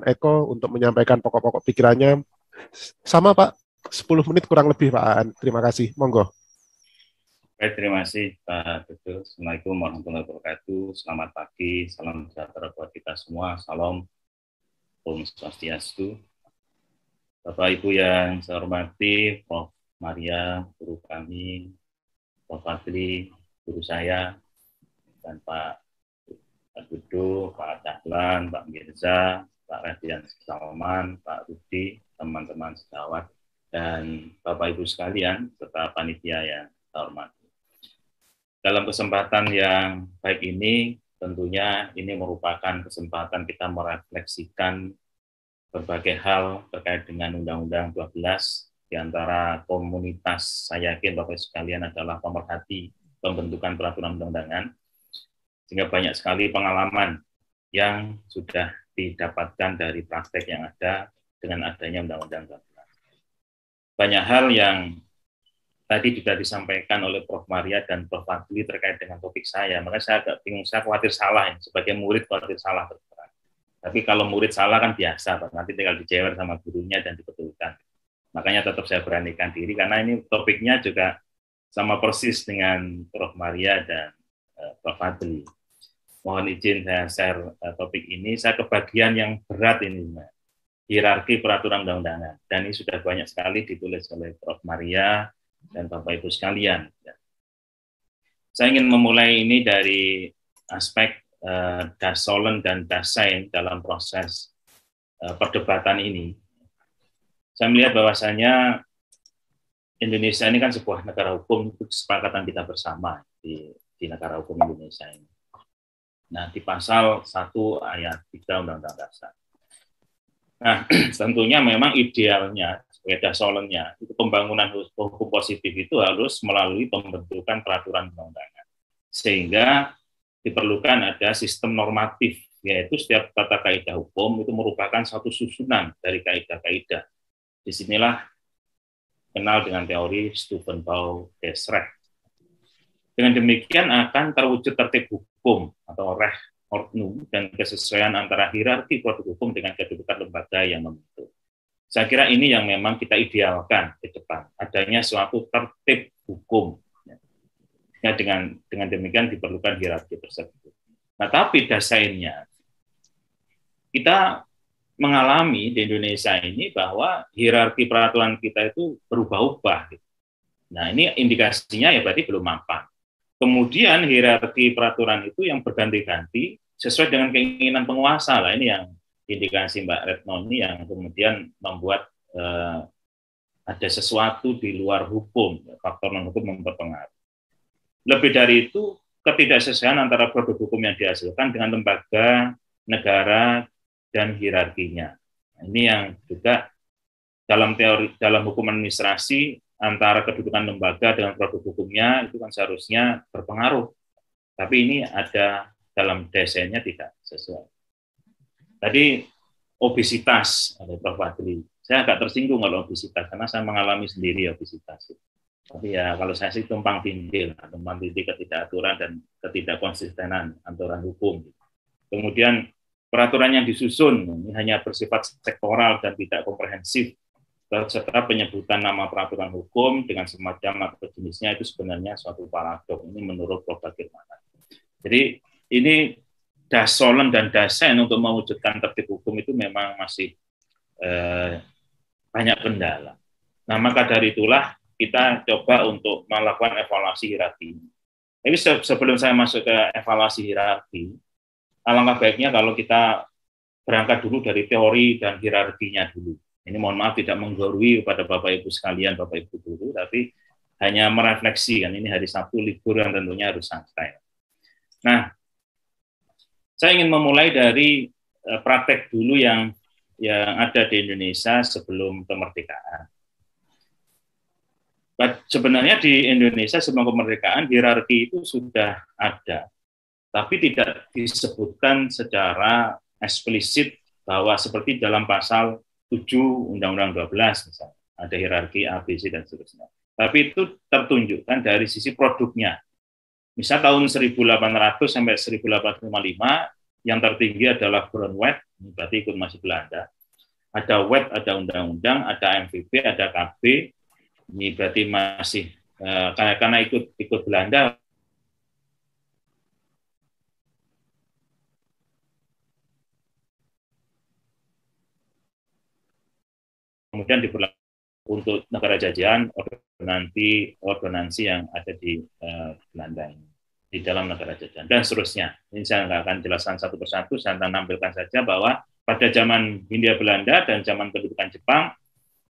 kesempatan Eko untuk menyampaikan pokok-pokok pikirannya. Sama Pak, 10 menit kurang lebih Pak Aan. Terima kasih. Monggo. Baik, terima kasih Pak Tutu. Assalamualaikum warahmatullahi wabarakatuh. Selamat pagi, salam sejahtera buat kita semua. Salam Om Swastiastu. Bapak Ibu yang saya hormati, Prof. Maria, guru kami, Prof. Fadli, guru saya, dan Pak Pak Pak Dahlan, Pak Mirza, Pak Radian Salman, Pak Rudi, teman-teman sejawat, dan Bapak Ibu sekalian, serta panitia yang saya hormati. Dalam kesempatan yang baik ini, tentunya ini merupakan kesempatan kita merefleksikan berbagai hal terkait dengan Undang-Undang 12 di antara komunitas saya yakin Bapak sekalian adalah pemerhati pembentukan peraturan undang-undangan sehingga banyak sekali pengalaman yang sudah didapatkan dari praktek yang ada dengan adanya Undang-Undang 12. Banyak hal yang tadi sudah disampaikan oleh Prof. Maria dan Prof. Fadli terkait dengan topik saya, makanya saya agak bingung, saya khawatir salah, sebagai murid khawatir salah tapi kalau murid salah kan biasa, Pak. nanti tinggal dijewer sama gurunya dan dibetulkan. Makanya tetap saya beranikan diri karena ini topiknya juga sama persis dengan Prof. Maria dan uh, Prof. Fadli. Mohon izin saya share uh, topik ini. Saya kebagian yang berat ini, Mbak. hierarki peraturan undang-undangan. Dan ini sudah banyak sekali ditulis oleh Prof. Maria dan Bapak Ibu sekalian. Saya ingin memulai ini dari aspek uh, Dasolen dan Dasein dalam proses uh, perdebatan ini. Saya melihat bahwasanya Indonesia ini kan sebuah negara hukum itu kesepakatan kita bersama di, di negara hukum Indonesia ini. Nah, di pasal 1 ayat 3 Undang-Undang Dasar. Nah, tentunya memang idealnya sebagai dasolennya itu pembangunan hukum positif itu harus melalui pembentukan peraturan undang-undangan. Sehingga diperlukan ada sistem normatif, yaitu setiap tata kaidah hukum itu merupakan satu susunan dari kaidah-kaidah. Di sinilah kenal dengan teori Stephen Bau Desrecht. Dengan demikian akan terwujud tertib hukum atau reh ordnung dan kesesuaian antara hierarki produk hukum dengan kedudukan lembaga yang membentuk. Saya kira ini yang memang kita idealkan ke depan, adanya suatu tertib hukum Ya, dengan dengan demikian diperlukan hierarki tersebut. Nah, tapi dasainnya kita mengalami di Indonesia ini bahwa hierarki peraturan kita itu berubah-ubah. Gitu. Nah, ini indikasinya ya berarti belum mapan. Kemudian hierarki peraturan itu yang berganti-ganti sesuai dengan keinginan penguasa lah. Ini yang indikasi Mbak Retno ini yang kemudian membuat eh, ada sesuatu di luar hukum, faktor non hukum memperpengaruhi. Lebih dari itu, ketidaksesuaian antara produk hukum yang dihasilkan dengan lembaga, negara, dan hierarkinya. Nah, ini yang juga dalam teori dalam hukum administrasi antara kedudukan lembaga dengan produk hukumnya itu kan seharusnya berpengaruh. Tapi ini ada dalam desainnya tidak sesuai. Tadi obesitas ada Prof. Fadli. Saya agak tersinggung kalau obesitas karena saya mengalami sendiri obesitas. Tapi ya kalau saya sih tumpang tindih, tumpang tindih ketidakaturan dan ketidakkonsistenan aturan hukum. Kemudian peraturan yang disusun ini hanya bersifat sektoral dan tidak komprehensif serta penyebutan nama peraturan hukum dengan semacam atau jenisnya itu sebenarnya suatu paradok ini menurut Prof. Bagaimana. Jadi ini dasolen dan dasen untuk mewujudkan tertib hukum itu memang masih eh, banyak kendala. Nah maka dari itulah kita coba untuk melakukan evaluasi hierarki. Tapi sebelum saya masuk ke evaluasi hierarki, alangkah baiknya kalau kita berangkat dulu dari teori dan hierarkinya dulu. Ini mohon maaf tidak menggurui kepada Bapak Ibu sekalian, Bapak Ibu dulu, tapi hanya merefleksi kan ini hari Sabtu libur yang tentunya harus santai. Nah, saya ingin memulai dari eh, praktek dulu yang yang ada di Indonesia sebelum kemerdekaan sebenarnya di Indonesia sebelum kemerdekaan hierarki itu sudah ada, tapi tidak disebutkan secara eksplisit bahwa seperti dalam pasal 7 Undang-Undang 12 misalnya, ada hierarki A, B, C, dan seterusnya. Tapi itu tertunjukkan dari sisi produknya. Misal tahun 1800 sampai 1855 yang tertinggi adalah Grondwet, berarti ikut masih Belanda. Ada WET, ada undang-undang, ada MVP, ada KB, ini berarti masih uh, karena karena ikut ikut Belanda kemudian diberlakukan untuk negara jajahan ordonansi ordonansi yang ada di uh, Belanda ini di dalam negara jajahan dan seterusnya. Ini saya nggak akan jelaskan satu persatu, saya akan tampilkan saja bahwa pada zaman Hindia Belanda dan zaman kedudukan Jepang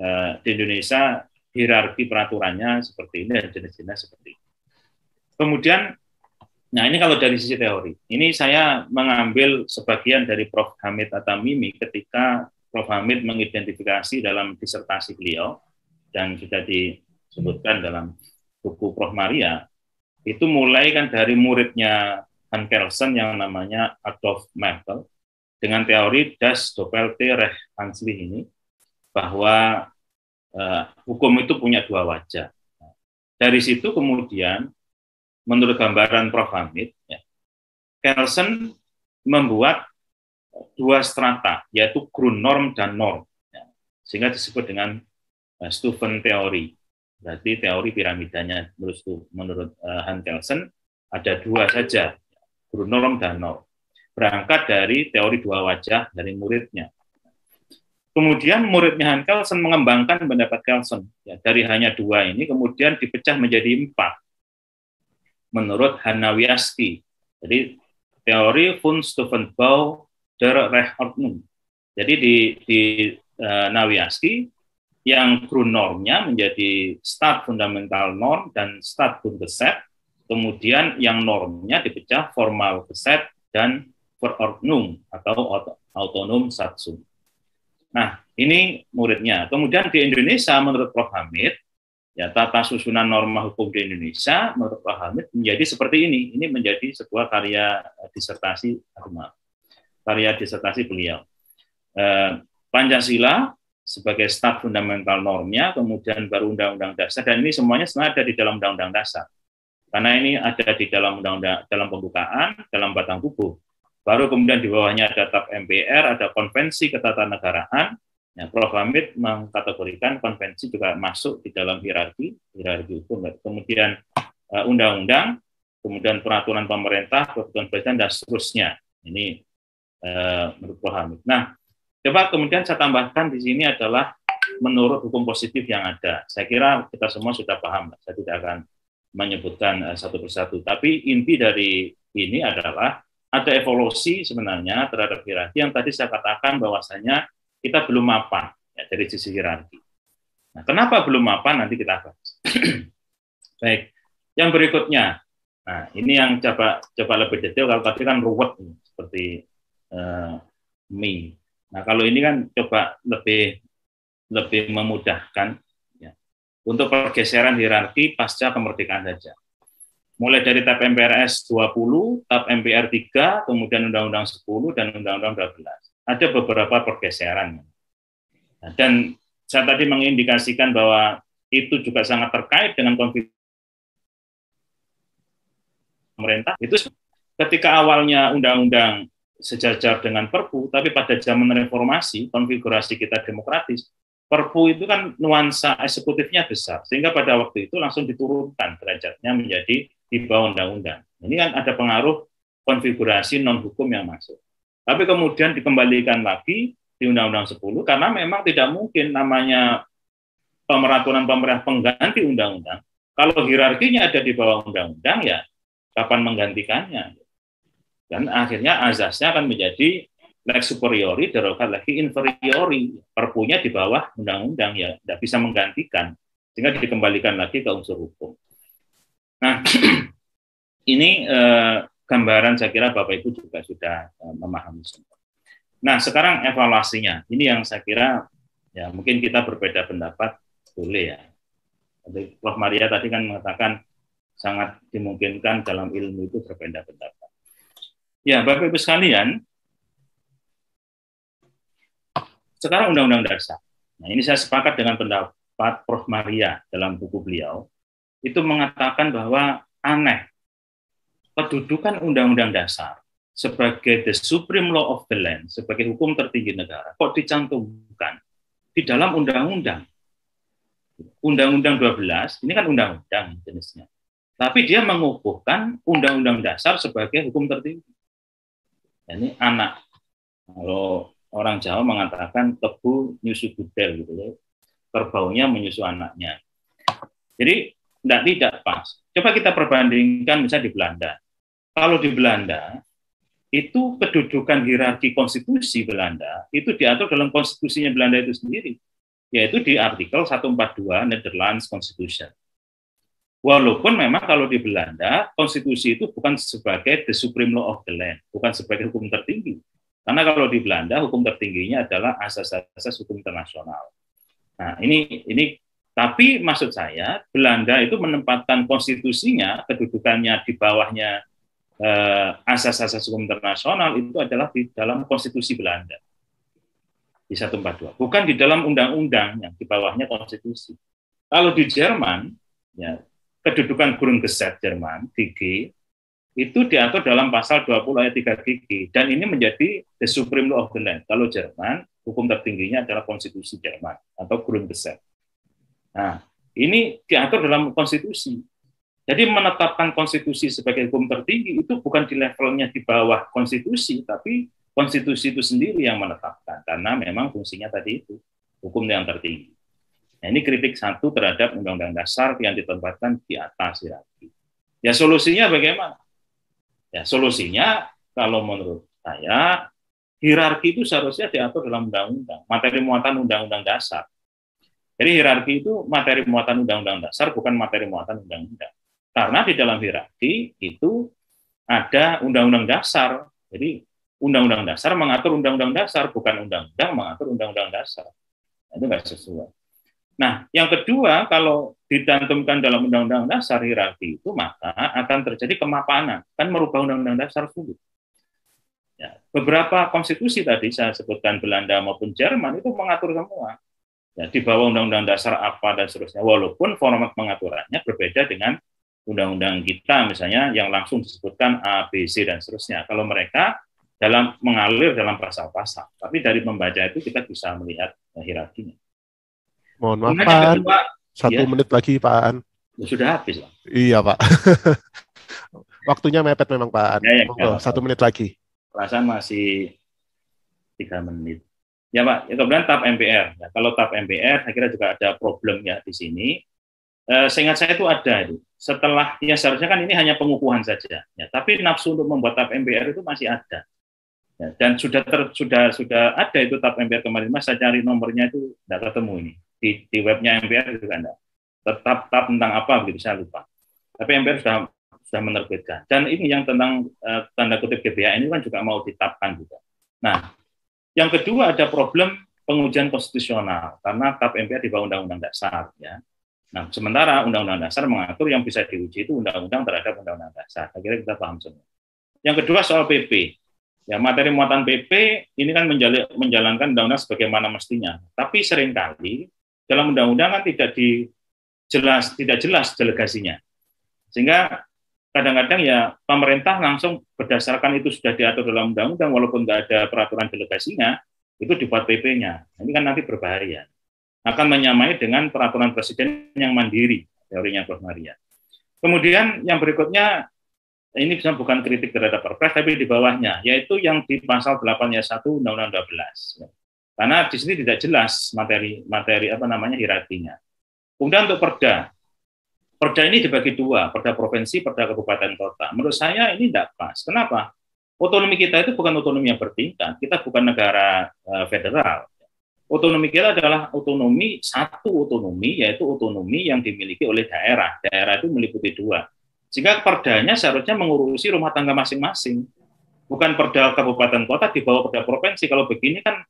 uh, di Indonesia hierarki peraturannya seperti ini dan jenis-jenis seperti ini. Kemudian, nah ini kalau dari sisi teori, ini saya mengambil sebagian dari Prof. Hamid Atamimi ketika Prof. Hamid mengidentifikasi dalam disertasi beliau dan sudah disebutkan dalam buku Prof. Maria, itu mulai kan dari muridnya Han Kelsen yang namanya Adolf Merkel dengan teori Das Doppelte Recht Hansli ini bahwa uh, hukum itu punya dua wajah. Dari situ kemudian menurut gambaran Prof. Hamid, ya, Kelsen membuat dua strata, yaitu norm dan norm. Ya. Sehingga disebut dengan uh, Stephen teori. Berarti teori piramidanya menurut, menurut uh, Han Kelsen ada dua saja, norm dan norm. Berangkat dari teori dua wajah dari muridnya. Kemudian muridnya Han Kelsen mengembangkan pendapat Kelsen. Ya, dari hanya dua ini kemudian dipecah menjadi empat. Menurut Hanawiasti. Jadi teori von Stufenbau der Rechtsordnung. Jadi di, di uh, Nawiaski yang Grundnormnya menjadi start fundamental norm dan start Grundgesetz, kemudian yang normnya dipecah formal Gesetz dan Verordnung atau autonom satsum. Nah, ini muridnya. Kemudian di Indonesia menurut Prof. Hamid, ya tata susunan norma hukum di Indonesia menurut Prof. Hamid menjadi seperti ini. Ini menjadi sebuah karya disertasi agama karya disertasi beliau. Eh, Pancasila sebagai start fundamental normnya, kemudian baru undang-undang dasar, dan ini semuanya sebenarnya ada di dalam undang-undang dasar. Karena ini ada di dalam undang-undang dalam pembukaan, dalam batang tubuh. Baru kemudian di bawahnya ada TAP MPR, ada konvensi ketatanegaraan. Ya, Prof. Hamid mengkategorikan konvensi juga masuk di dalam hierarki, hierarki hukum. Kemudian eh, undang-undang, kemudian peraturan pemerintah, peraturan presiden, dan seterusnya. Ini menurut Prof. Hamid. Nah, coba kemudian saya tambahkan di sini adalah menurut hukum positif yang ada. Saya kira kita semua sudah paham, saya tidak akan menyebutkan uh, satu persatu. Tapi inti dari ini adalah ada evolusi sebenarnya terhadap hierarki yang tadi saya katakan bahwasanya kita belum mapan ya, dari sisi hierarki. Nah, kenapa belum mapan nanti kita bahas. Baik, yang berikutnya. Nah, ini yang coba coba lebih detail. Kalau tadi kan ruwet seperti uh, mie. Nah kalau ini kan coba lebih lebih memudahkan ya, untuk pergeseran hierarki pasca kemerdekaan saja. Mulai dari TAP MPRS 20, TAP MPR 3, kemudian Undang-Undang 10 dan Undang-Undang 12. Ada beberapa pergeseran. Nah, dan saya tadi mengindikasikan bahwa itu juga sangat terkait dengan konflik pemerintah. Itu ketika awalnya undang-undang sejajar dengan Perpu, tapi pada zaman reformasi, konfigurasi kita demokratis, Perpu itu kan nuansa eksekutifnya besar, sehingga pada waktu itu langsung diturunkan derajatnya menjadi di bawah undang-undang. Ini kan ada pengaruh konfigurasi non-hukum yang masuk. Tapi kemudian dikembalikan lagi di Undang-Undang 10, karena memang tidak mungkin namanya pemeraturan pemerintah pengganti undang-undang. Kalau hierarkinya ada di bawah undang-undang, ya kapan menggantikannya? Dan akhirnya azasnya akan menjadi lex superiori, derogat lagi inferiori. Perpunya di bawah undang-undang ya tidak bisa menggantikan. Sehingga dikembalikan lagi ke unsur hukum. Nah, ini eh, gambaran saya kira Bapak Ibu juga sudah eh, memahami semua. Nah, sekarang evaluasinya. Ini yang saya kira ya mungkin kita berbeda pendapat boleh ya. Prof. Maria tadi kan mengatakan sangat dimungkinkan dalam ilmu itu berbeda pendapat. Ya, Bapak Ibu sekalian, sekarang Undang-Undang Dasar. Nah, ini saya sepakat dengan pendapat Prof. Maria dalam buku beliau, itu mengatakan bahwa aneh, kedudukan Undang-Undang Dasar sebagai the supreme law of the land, sebagai hukum tertinggi negara, kok dicantumkan di dalam undang-undang. Undang-undang 12, ini kan undang-undang jenisnya. Tapi dia mengukuhkan undang-undang dasar sebagai hukum tertinggi. Ini anak. Kalau orang Jawa mengatakan tebu nyusu budel gitu ya. Kerbaunya menyusu anaknya. Jadi tidak tidak pas. Coba kita perbandingkan misalnya di Belanda. Kalau di Belanda, itu kedudukan hierarki konstitusi Belanda itu diatur dalam konstitusinya Belanda itu sendiri, yaitu di artikel 142 Netherlands Constitution. Walaupun memang kalau di Belanda, konstitusi itu bukan sebagai the supreme law of the land, bukan sebagai hukum tertinggi. Karena kalau di Belanda, hukum tertingginya adalah asas-asas hukum internasional. Nah, ini ini tapi maksud saya Belanda itu menempatkan konstitusinya, kedudukannya di bawahnya eh, asas-asas hukum internasional itu adalah di dalam konstitusi Belanda di 142, bukan di dalam undang-undang yang di bawahnya konstitusi. Kalau di Jerman, ya, kedudukan Grundgesetz Jerman, GG, itu diatur dalam pasal 20 ayat 3 GG, dan ini menjadi the supreme law of the land. Kalau Jerman, hukum tertingginya adalah konstitusi Jerman atau Grundgesetz. Nah, ini diatur dalam konstitusi. Jadi menetapkan konstitusi sebagai hukum tertinggi itu bukan di levelnya di bawah konstitusi, tapi konstitusi itu sendiri yang menetapkan karena memang fungsinya tadi itu hukum yang tertinggi. Nah, ini kritik satu terhadap undang-undang dasar yang ditempatkan di atas hierarki. Ya solusinya bagaimana? Ya solusinya kalau menurut saya hierarki itu seharusnya diatur dalam undang-undang, materi muatan undang-undang dasar. Jadi hierarki itu materi muatan undang-undang dasar bukan materi muatan undang-undang. Karena di dalam hierarki itu ada undang-undang dasar. Jadi undang-undang dasar mengatur undang-undang dasar, bukan undang-undang mengatur undang-undang dasar. Nah, itu nggak sesuai. Nah, yang kedua, kalau ditantumkan dalam undang-undang dasar hierarki itu, maka akan terjadi kemapanan. Kan merubah undang-undang dasar sulit. Ya, beberapa konstitusi tadi saya sebutkan Belanda maupun Jerman itu mengatur semua. Ya, di bawah undang-undang dasar apa dan seterusnya. Walaupun format pengaturannya berbeda dengan undang-undang kita misalnya yang langsung disebutkan A, B, C dan seterusnya. Kalau mereka dalam mengalir dalam pasal-pasal, tapi dari membaca itu kita bisa melihat hierarkinya. Mohon maaf Pak An, satu ya, menit lagi Pak An. Ya, sudah habis Pak. Iya Pak. Waktunya mepet memang Pak An. Ya, ya, Monggo, satu menit lagi. Perasaan masih tiga menit. Ya Pak, ya, kemudian TAP MPR. Ya, kalau TAP MPR, saya kira juga ada problemnya di sini. Eh, seingat saya itu ada itu setelah ya seharusnya kan ini hanya pengukuhan saja ya tapi nafsu untuk membuat tap MPR itu masih ada ya, dan sudah ter, sudah sudah ada itu tap MPR kemarin mas saya cari nomornya itu tidak ketemu ini di, di webnya MPR itu kan tetap tap tentang apa begitu saya lupa tapi MPR sudah sudah menerbitkan dan ini yang tentang uh, tanda kutip GBA ini kan juga mau ditapkan juga nah yang kedua ada problem pengujian konstitusional karena tap MPR di bawah undang-undang dasar ya Nah, sementara Undang-Undang Dasar mengatur yang bisa diuji itu undang-undang terhadap Undang-Undang Dasar. Kira kita paham semua. Yang kedua soal PP. Ya, materi muatan PP ini kan menjalankan undang-undang sebagaimana mestinya. Tapi sering kali dalam undang-undang kan tidak dijelas tidak jelas delegasinya. Sehingga kadang-kadang ya pemerintah langsung berdasarkan itu sudah diatur dalam undang-undang walaupun tidak ada peraturan delegasinya itu dibuat PP-nya. Ini kan nanti berbahaya akan menyamai dengan peraturan presiden yang mandiri, teorinya Prof. Maria. Kemudian yang berikutnya, ini bisa bukan kritik terhadap Perpres, tapi di bawahnya, yaitu yang di pasal 8 ayat 1 Undang-Undang 12. Karena di sini tidak jelas materi materi apa namanya hierarkinya. Kemudian untuk perda, perda ini dibagi dua, perda provinsi, perda kabupaten kota. Menurut saya ini tidak pas. Kenapa? Otonomi kita itu bukan otonomi yang bertingkat. Kita bukan negara uh, federal Otonomi kita adalah otonomi satu otonomi yaitu otonomi yang dimiliki oleh daerah. Daerah itu meliputi dua. Sehingga perdanya seharusnya mengurusi rumah tangga masing-masing. Bukan perda kabupaten kota di bawah perda provinsi. Kalau begini kan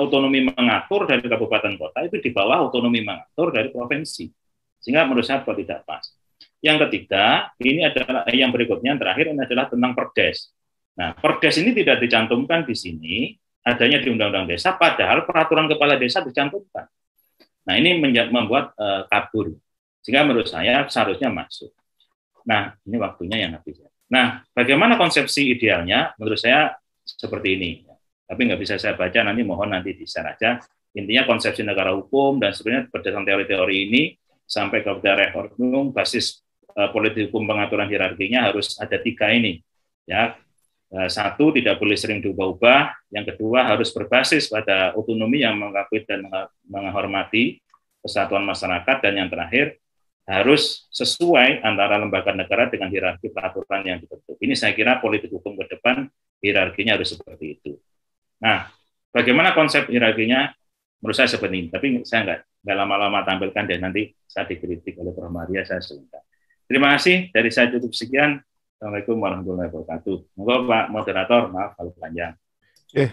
otonomi mengatur dari kabupaten kota itu di bawah otonomi mengatur dari provinsi. Sehingga menurut saya tidak pas. Yang ketiga, ini adalah yang berikutnya yang terakhir ini adalah tentang perdes. Nah, perdes ini tidak dicantumkan di sini adanya di Undang-Undang Desa, padahal peraturan kepala desa dicantumkan. Nah ini membuat uh, kabur, sehingga menurut saya seharusnya masuk. Nah ini waktunya yang habis. Nah, bagaimana konsepsi idealnya? Menurut saya seperti ini. Tapi nggak bisa saya baca, nanti mohon nanti di sana aja. Intinya konsepsi negara hukum dan sebenarnya berdasarkan teori-teori ini sampai kepada reformung basis uh, politik hukum pengaturan hierarkinya harus ada tiga ini. Ya, uh, satu tidak boleh sering diubah-ubah. Yang kedua harus berbasis pada otonomi yang mengakui dan menghormati kesatuan masyarakat. Dan yang terakhir harus sesuai antara lembaga negara dengan hierarki peraturan yang dibentuk. Ini saya kira politik hukum ke depan hierarkinya harus seperti itu. Nah, bagaimana konsep hierarkinya? Menurut saya seperti ini, tapi saya nggak nggak lama-lama tampilkan dan nanti saya dikritik oleh Prof. Maria, saya sebentar. Terima kasih, dari saya cukup sekian. Assalamualaikum warahmatullahi wabarakatuh. Moga Pak Moderator, maaf kalau panjang. Eh,